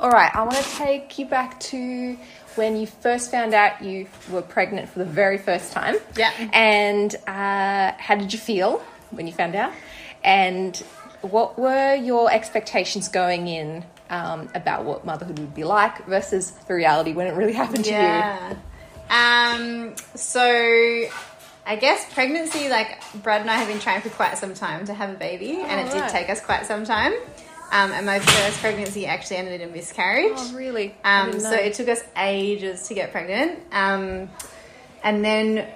All right, I want to take you back to when you first found out you were pregnant for the very first time. Yeah. And uh, how did you feel when you found out? And what were your expectations going in um, about what motherhood would be like versus the reality when it really happened to you? Yeah. Um, so I guess pregnancy, like Brad and I have been trying for quite some time to have a baby, and it did take us quite some time. Um, and my first pregnancy actually ended in miscarriage. Oh, really? Um, so it took us ages to get pregnant. Um, and then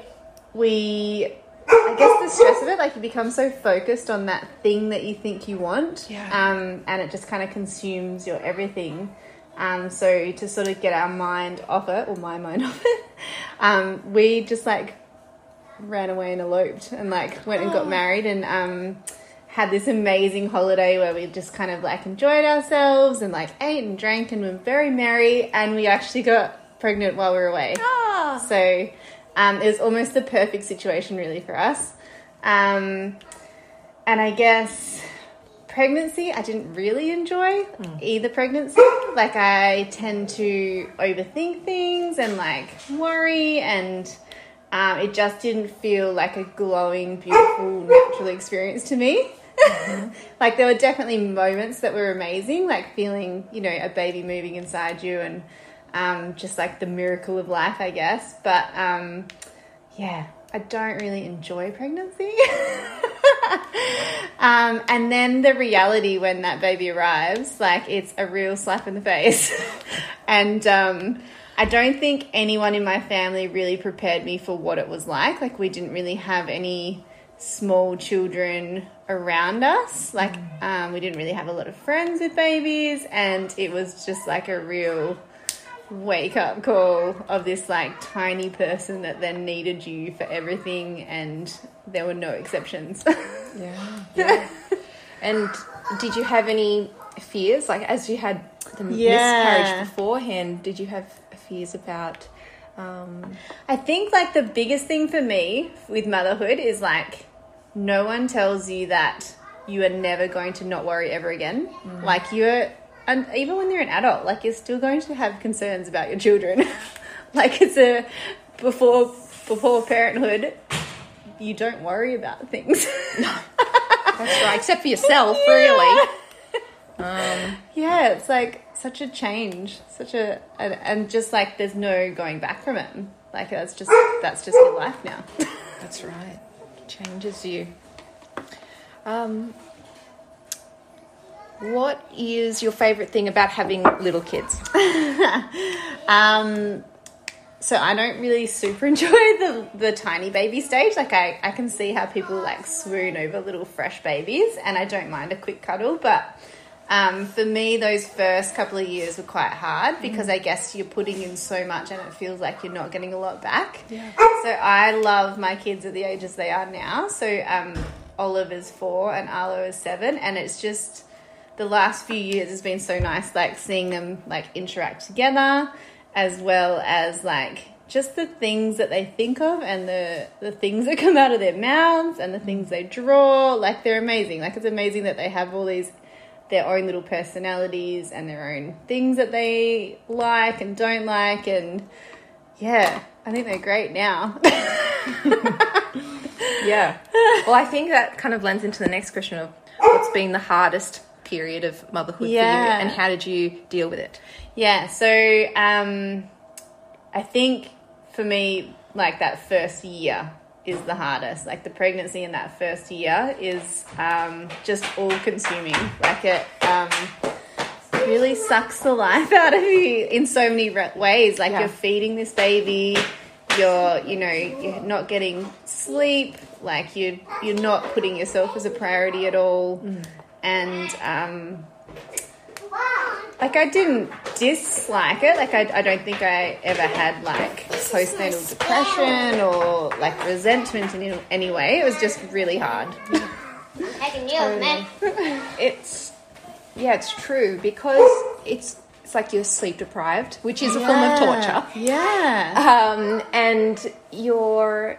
we, I guess the stress of it, like you become so focused on that thing that you think you want. Yeah. Um, and it just kind of consumes your everything. Um, so to sort of get our mind off it, or my mind off it, um, we just like ran away and eloped and like went and got married and um, had this amazing holiday where we just kind of like enjoyed ourselves and like ate and drank and were very merry and we actually got pregnant while we were away. Ah. So um, it was almost the perfect situation really for us. Um, and I guess pregnancy, I didn't really enjoy either pregnancy. Like I tend to overthink things and like worry and um, it just didn't feel like a glowing, beautiful, natural experience to me. like there were definitely moments that were amazing, like feeling, you know, a baby moving inside you and um, just like the miracle of life, I guess. But um, yeah, I don't really enjoy pregnancy. um, and then the reality when that baby arrives, like it's a real slap in the face. and um, I don't think anyone in my family really prepared me for what it was like. Like we didn't really have any small children around us. Like um, we didn't really have a lot of friends with babies, and it was just like a real wake up call of this like tiny person that then needed you for everything and there were no exceptions. Yeah. yeah. and did you have any fears? Like, as you had the Yeah. miscarriage beforehand, did you have fears about. Um, I think like the biggest thing for me with motherhood is like no one tells you that you are never going to not worry ever again. Like you're and even when you're an adult, like you're still going to have concerns about your children. like it's a before before parenthood, you don't worry about things. that's right, except for yourself, really. Um, Yeah, it's like such a change, such a and, and just like there's no going back from it. Like that's just that's just your life now. that's right. Changes you. Um, what is your favourite thing about having little kids? Um, so I don't really super enjoy the the tiny baby stage. Like I I can see how people like swoon over little fresh babies, and I don't mind a quick cuddle, but. Um, for me, those first couple of years were quite hard because I guess you're putting in so much and it feels like you're not getting a lot back. Yeah. So I love my kids at the ages they are now. So um, Oliver's four and Arlo is seven, and it's just the last few years has been so nice, like seeing them like interact together, as well as like just the things that they think of and the the things that come out of their mouths and the things they draw. Like they're amazing. Like it's amazing that they have all these their own little personalities and their own things that they like and don't like and yeah, I think they're great now. Yeah. Well, I think that kind of lends into the next question of what's been the hardest period of motherhood for Yeah. you and how did you deal with it? Yeah, so um, I think for me, like that first year is the hardest. Like the pregnancy in that first year is um, just all consuming. Like it um, really sucks the life out of you in so many ways. Like Yeah. you're feeding this baby. You're, you know, you're not getting sleep. Like you, you're not putting yourself as a priority at all, and um, like I didn't dislike it. Like I, I don't think I ever had like postnatal depression or like resentment in any way. It was just really hard. Taking you, man. It's yeah, it's true because it's it's like you're sleep deprived, which is a form of torture. Yeah. Um, and you're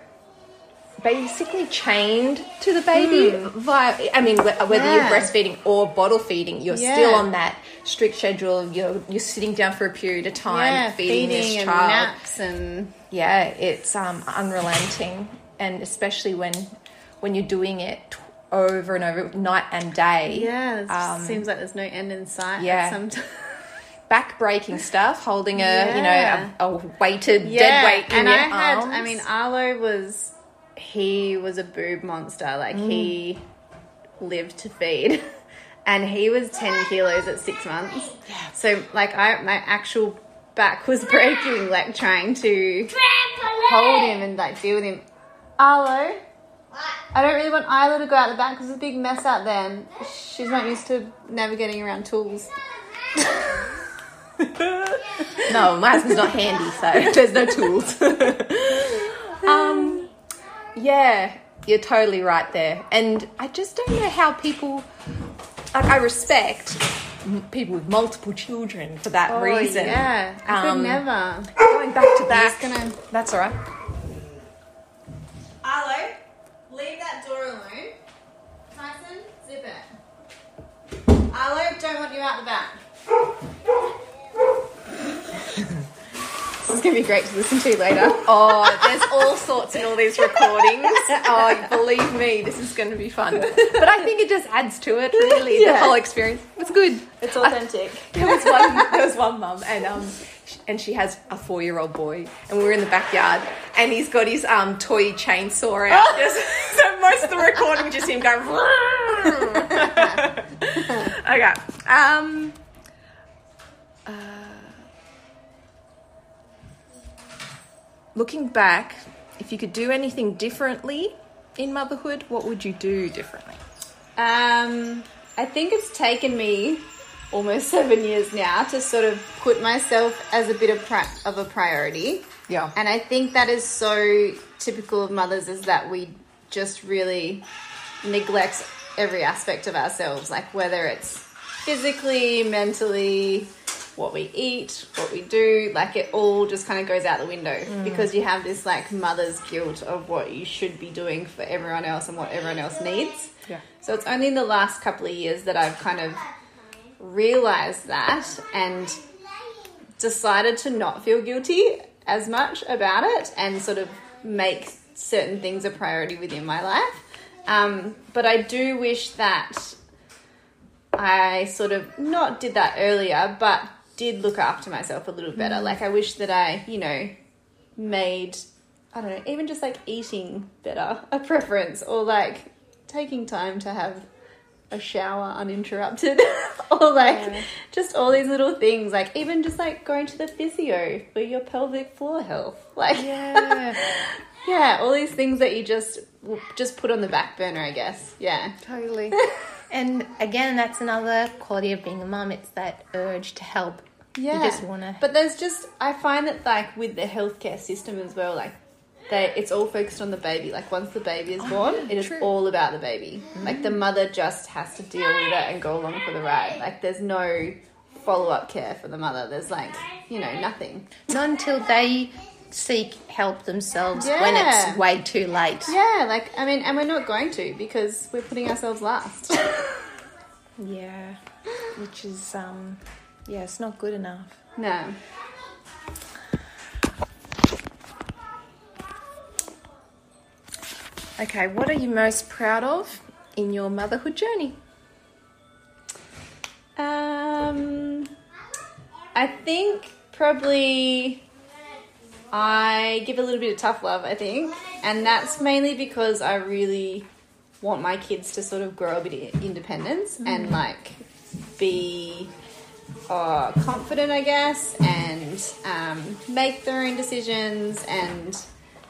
basically chained to the baby via I mean whether Yeah. you're breastfeeding or bottle feeding you're Yeah. still on that strict schedule you're you're sitting down for a period of time yeah, feeding, feeding this and child naps and yeah it's um unrelenting and especially when when you're doing it over and over night and day yeah, Um, seems like there's no end in sight. yeah. sometimes. back breaking stuff holding a Yeah. you know a, a weighted Yeah, dead weight in and your I had. I mean, Arlo was he was a boob monster. Like he mm. lived to feed, and he was ten kilos at six months. So like I, my actual back was breaking, like trying to hold him and like deal with him. Arlo, I don't really want Isla to go out the back because it's a big mess out there, and she's not used to navigating around tools. No, my husband's not handy, so there's no tools. Um, yeah, you're totally right there. And I just don't know how people, like, I respect m- people with multiple children for that reason. Oh, yeah, I Um, could never. Going back to that, just gonna- that's all right. Arlo, leave that door alone. Tyson, zip it. Arlo, don't want you out the back. this is going to be great to listen to later. Oh, there's all sorts in all these recordings. Oh, believe me, this is going to be fun. But I think it just adds to it, really, the whole experience. It's good. It's authentic. There was one. There was one mum, and um, and she has a four-year-old boy, and we were in the backyard, and he's got his um toy chainsaw out. Just, so most of the recording just see him going. okay. Um. Looking back, if you could do anything differently in motherhood, what would you do differently? Um, I think it's taken me almost seven years now to sort of put myself as a bit of, pri- of a priority. Yeah. And I think that is so typical of mothers is that we just really neglect every aspect of ourselves, like whether it's physically, mentally, what we eat, what we do, like it all just kind of goes out the window because you have this like mother's guilt of what you should be doing for everyone else and what everyone else needs. Yeah. So it's only in the last couple of years that I've kind of realized that and decided to not feel guilty as much about it and sort of make certain things a priority within my life. Um, but I do wish that I sort of not did that earlier, but did look after myself a little better. Mm. Like I wish that I, you know, made I don't know, even just like eating better a preference or like taking time to have a shower uninterrupted or like Yeah. just all these little things like even just like going to the physio for your pelvic floor health like Yeah. yeah all these things that you just just put on the back burner i guess yeah Totally. And again, that's another quality of being a mum. It's that urge to help. yeah You just want to. but there's just i find that like with the healthcare system as well like they, it's all focused on the baby. Like once the baby is oh, born, Oh, it is true. all about the baby. Like the mm. mother just has to deal with it and go along for the ride. Like there's no follow up care for the mother. There's like you know nothing. Not until they seek help themselves when it's way too late. Yeah, like I mean, and we're not going to because we're putting ourselves last. Yeah. Which is, um, yeah, it's not good enough. no. Okay, what are you most proud of in your motherhood journey? Um, I think probably I give a little bit of tough love, I think. And that's mainly because I really want my kids to sort of grow a bit of independence and like be uh, confident, I guess, and um, make their own decisions. And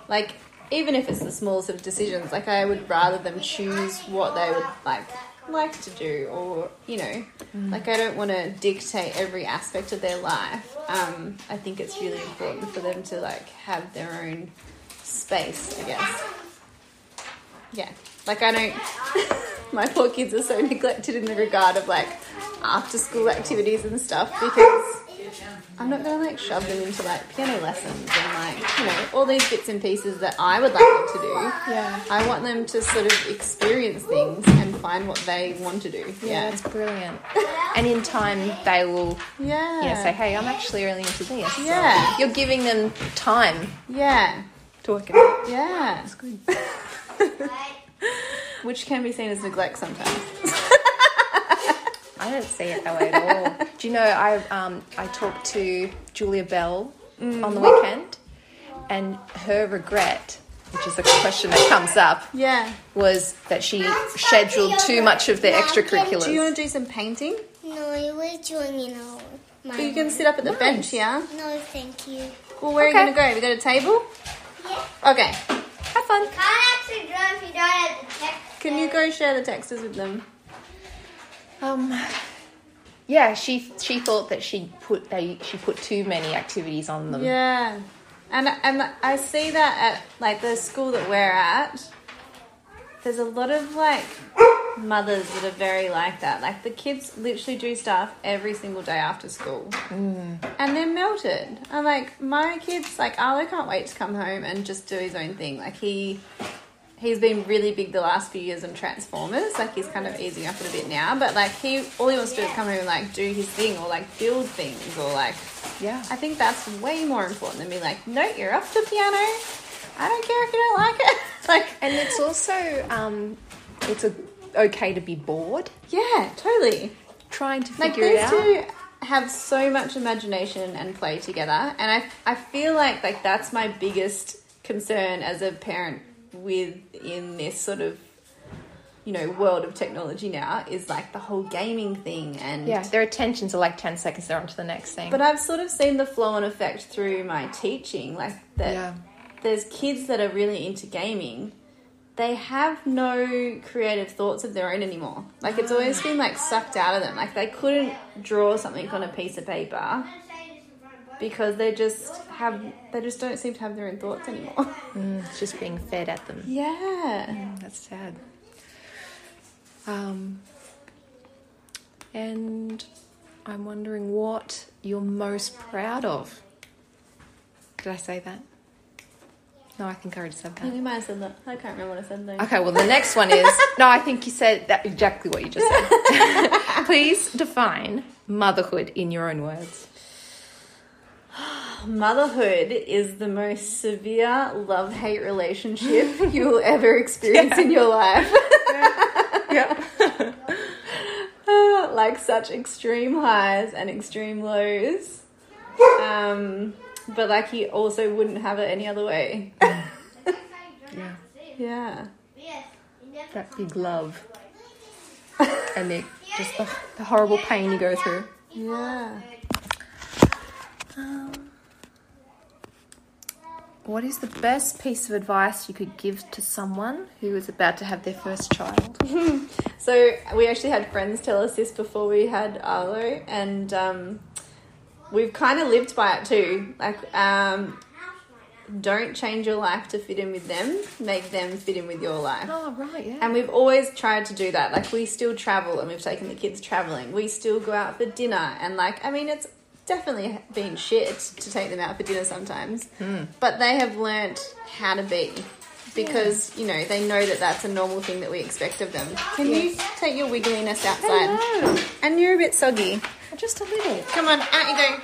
like, even if it's the smallest of decisions, like I would rather them choose what they would like like to do, or you know, like I don't want to dictate every aspect of their life. Um, I think it's really important for them to like have their own space, I guess. Yeah, like I don't. my poor kids are so neglected in the regard of like after school activities and stuff because I'm not gonna like shove them into like piano lessons and like you know all these bits and pieces that I would like them to do. Yeah. I want them to sort of experience things and find what they want to do. Yeah, Yeah. it's brilliant. And in time, they will, Yeah. you know, say, "Hey, I'm actually really into this." So Yeah. you're giving them time Yeah. to work it out. Yeah. It's good. Which can be seen as neglect sometimes. I don't see it that way at all. Do you know I um I talked to Julia Bell on the weekend, and her regret, which is the question that comes up, Yeah. was that she scheduled too much of their extracurriculars. Do you want to do some painting? No, we're doing, you know. My You can sit up at the bench, yeah? No, thank you. Well, where Okay. are you going to go? We got a table? Yeah. Okay. Have fun. Can't actually draw if you don't have the text. Can you go share the texters with them? Um, yeah, she she thought that she put they she put too many activities on them. Yeah. And and I see that at like the school that we're at. There's a lot of like mothers that are very like that. Like the kids literally do stuff every single day after school. And they're melted. I'm like, my kids, like Arlo can't wait to come home and just do his own thing. Like he he's been really big the last few years on Transformers. Like he's kind of easing up a bit now. But like he all he wants to do is come home and like do his thing or like build things or like Yeah. I think that's way more important than being like, no, you're off to piano. I don't care if you don't like it. like, And it's also um, it's a, okay to be bored, yeah, totally. trying to Like figure it these out. two have so much imagination and play together, and I I feel like like that's my biggest concern as a parent with in this sort of you know world of technology now is like the whole gaming thing and Yeah, their attentions are like ten seconds. They're on to the next thing. But I've sort of seen the flow and effect through my teaching, like that. Yeah. There's kids that are really into gaming. They have no creative thoughts of their own anymore. Like it's always been like sucked out of them. Like they couldn't draw something on a piece of paper because they just have they just don't seem to have their own thoughts anymore. Mm, it's just being fed at them. yeah. That's sad. Um, and I'm wondering what you're most proud of. Did I say that? No, I think I already said that. You might have said that. I can't remember what I said though. Okay, well, the next one is no, I think you said that exactly what you just said. Please define motherhood in your own words. Motherhood is the most severe love hate relationship you will ever experience in your life. Yeah. like such extreme highs and extreme lows. Um, but like he also wouldn't have it any other way. Yeah. Yeah. That big love. and the, just the, the horrible pain you go through. Yeah. What is the best piece of advice you could give to someone who is about to have their first child? So we actually had friends tell us this before we had Arlo, and um, we've kind of lived by it too. Like, um, don't change your life to fit in with them. Make them fit in with your life. Oh, right, yeah. And we've always tried to do that. Like we still travel and we've taken the kids traveling. We still go out for dinner and like I mean it's definitely been shit to take them out for dinner sometimes. Hmm. But they have learnt how to be because you know they know that that's a normal thing that we expect of them. Can you take your wiggliness outside? Hello. And you're a bit soggy. Just a little. Come on, out you go.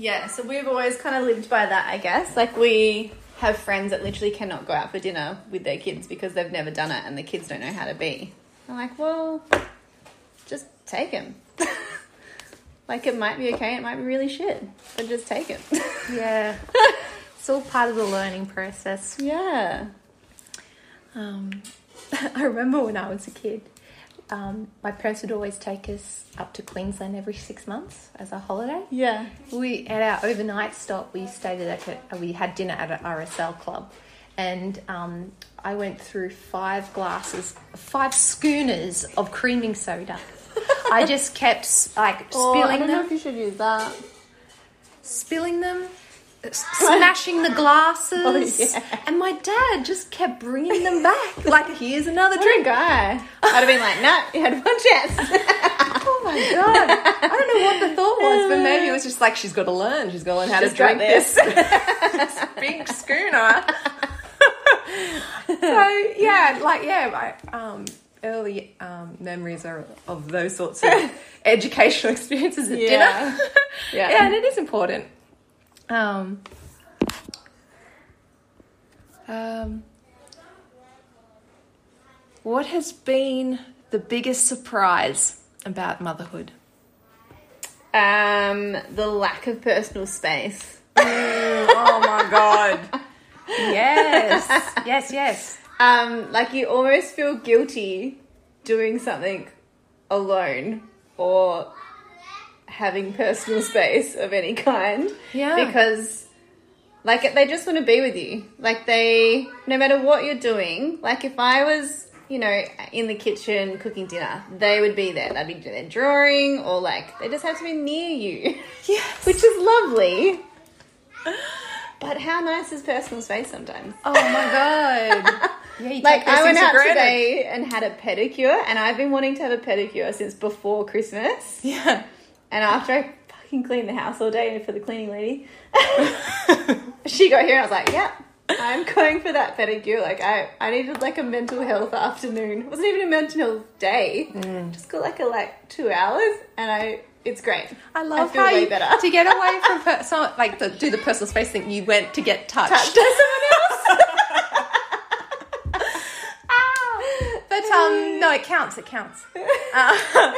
Yeah, so we've always kind of lived by that, I guess. Like we have friends that literally cannot go out for dinner with their kids because they've never done it and the kids don't know how to be. I'm like, well, just take them. like it might be okay, it might be really shit, but just take it. Yeah. it's all part of the learning process. yeah. Um, I remember when I was a kid, um, my parents would always take us up to Queensland every six months as a holiday. Yeah. We at our overnight stop, we stayed at a, we had dinner at an RSL club, and um, I went through five glasses, five schooners of creaming soda. I just kept like Oh, I spilling don't know them. if you should use that. spilling them, smashing the glasses, Oh, yeah. and my dad just kept bringing them back. Like, here's another What drink. guy. I'd have been like, nah, you had one chance. Oh my god! I don't know what the thought was, but maybe it was just like she's got to learn. She's got to learn how Just to drink this, this big schooner. so yeah, like yeah, my um, early um, memories are of those sorts of educational experiences at Yeah. dinner. Yeah. yeah, and it is important. Um, um, what has been the biggest surprise about motherhood? Um, the lack of personal space. oh my god. Yes. Yes, yes. Um, like you almost feel guilty doing something alone or having personal space of any kind. Yeah. Because like they just want to be with you. Like they no matter what you're doing, like if I was, you know, in the kitchen cooking dinner, they would be there. They'd be doing their drawing or like they just have to be near you. Yes. Which is lovely. But how nice is personal space sometimes? Oh my god. Yeah, Like I went out granted. today and had a pedicure, and I've been wanting to have a pedicure since before Christmas. Yeah. And after I fucking cleaned the house all day for the cleaning lady, she got here and I was like, "Yep, I'm going for that pedicure." Like I, I needed like a mental health afternoon. It wasn't even a mental health day. Mm. Just got like a like two hours, and I, it's great. I love feel how way you, better. to get away from per- some, like the, do the personal space thing. You went to get touched. Touched by someone else. But um, no, it counts. It counts. Uh,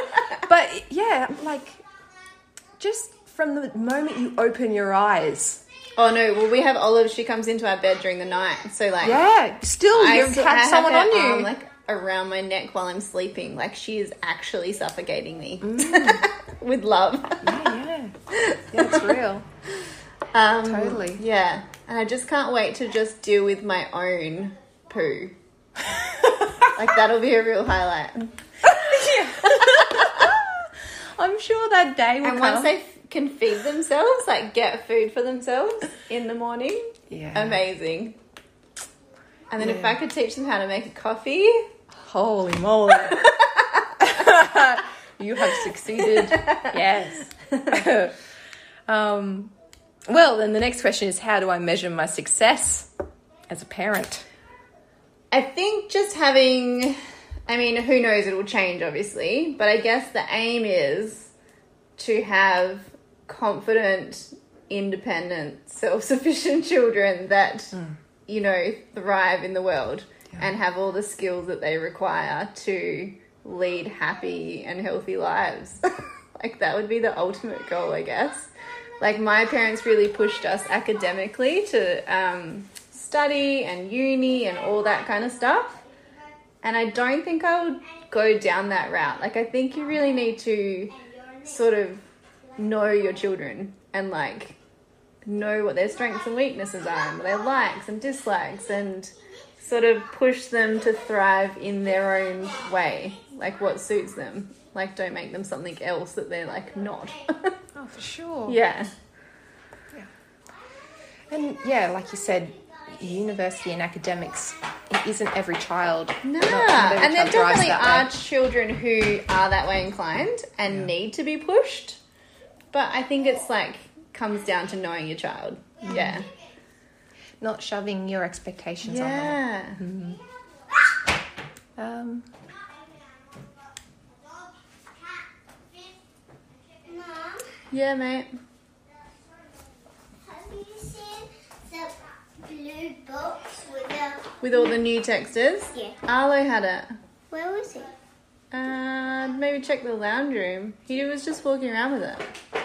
but yeah, like just from the moment you open your eyes, Oh no! Well, we have Olive. She comes into our bed during the night, so like yeah, still you have have someone on you. arm, like around my neck while I'm sleeping. Like she is actually suffocating me Mm. with love. yeah, yeah, yeah, it's real. Um, Totally. Yeah, and I just can't wait to just deal with my own poo. like that'll be a real highlight. I'm sure that day will And come. once they f- can feed themselves, like get food for themselves in the morning, yeah, amazing. And then if I could teach them how to make a coffee, Holy moly. you have succeeded. Yes. um, well, then the next question is how do I measure my success as a parent? I think just having, I mean, who knows, it will change obviously, but I guess the aim is to have confident, independent, self sufficient children that, you know, thrive in the world and have all the skills that they require to lead happy and healthy lives. like, that would be the ultimate goal, I guess. Like, my parents really pushed us academically to um, study and uni and all that kind of stuff. And I don't think I would go down that route. Like, I think you really need to sort of know your children and like know what their strengths and weaknesses are and their likes and dislikes and sort of push them to thrive in their own way, like what suits them. Like, don't make them something else that they're like not. Oh, for sure. Yeah. Yeah. And yeah, like you said, university and academics, it isn't every child. No, not- not every and there definitely are children who are that way inclined and need to be pushed. But I think it's like comes down to knowing your child. Yeah. Not shoving your expectations on them. Yeah. Um, Yeah, mate. have you seen the blue box with. With all the new texters. Yeah. Arlo had it. Where was it? Uh, maybe check the lounge room. He was just walking around with it.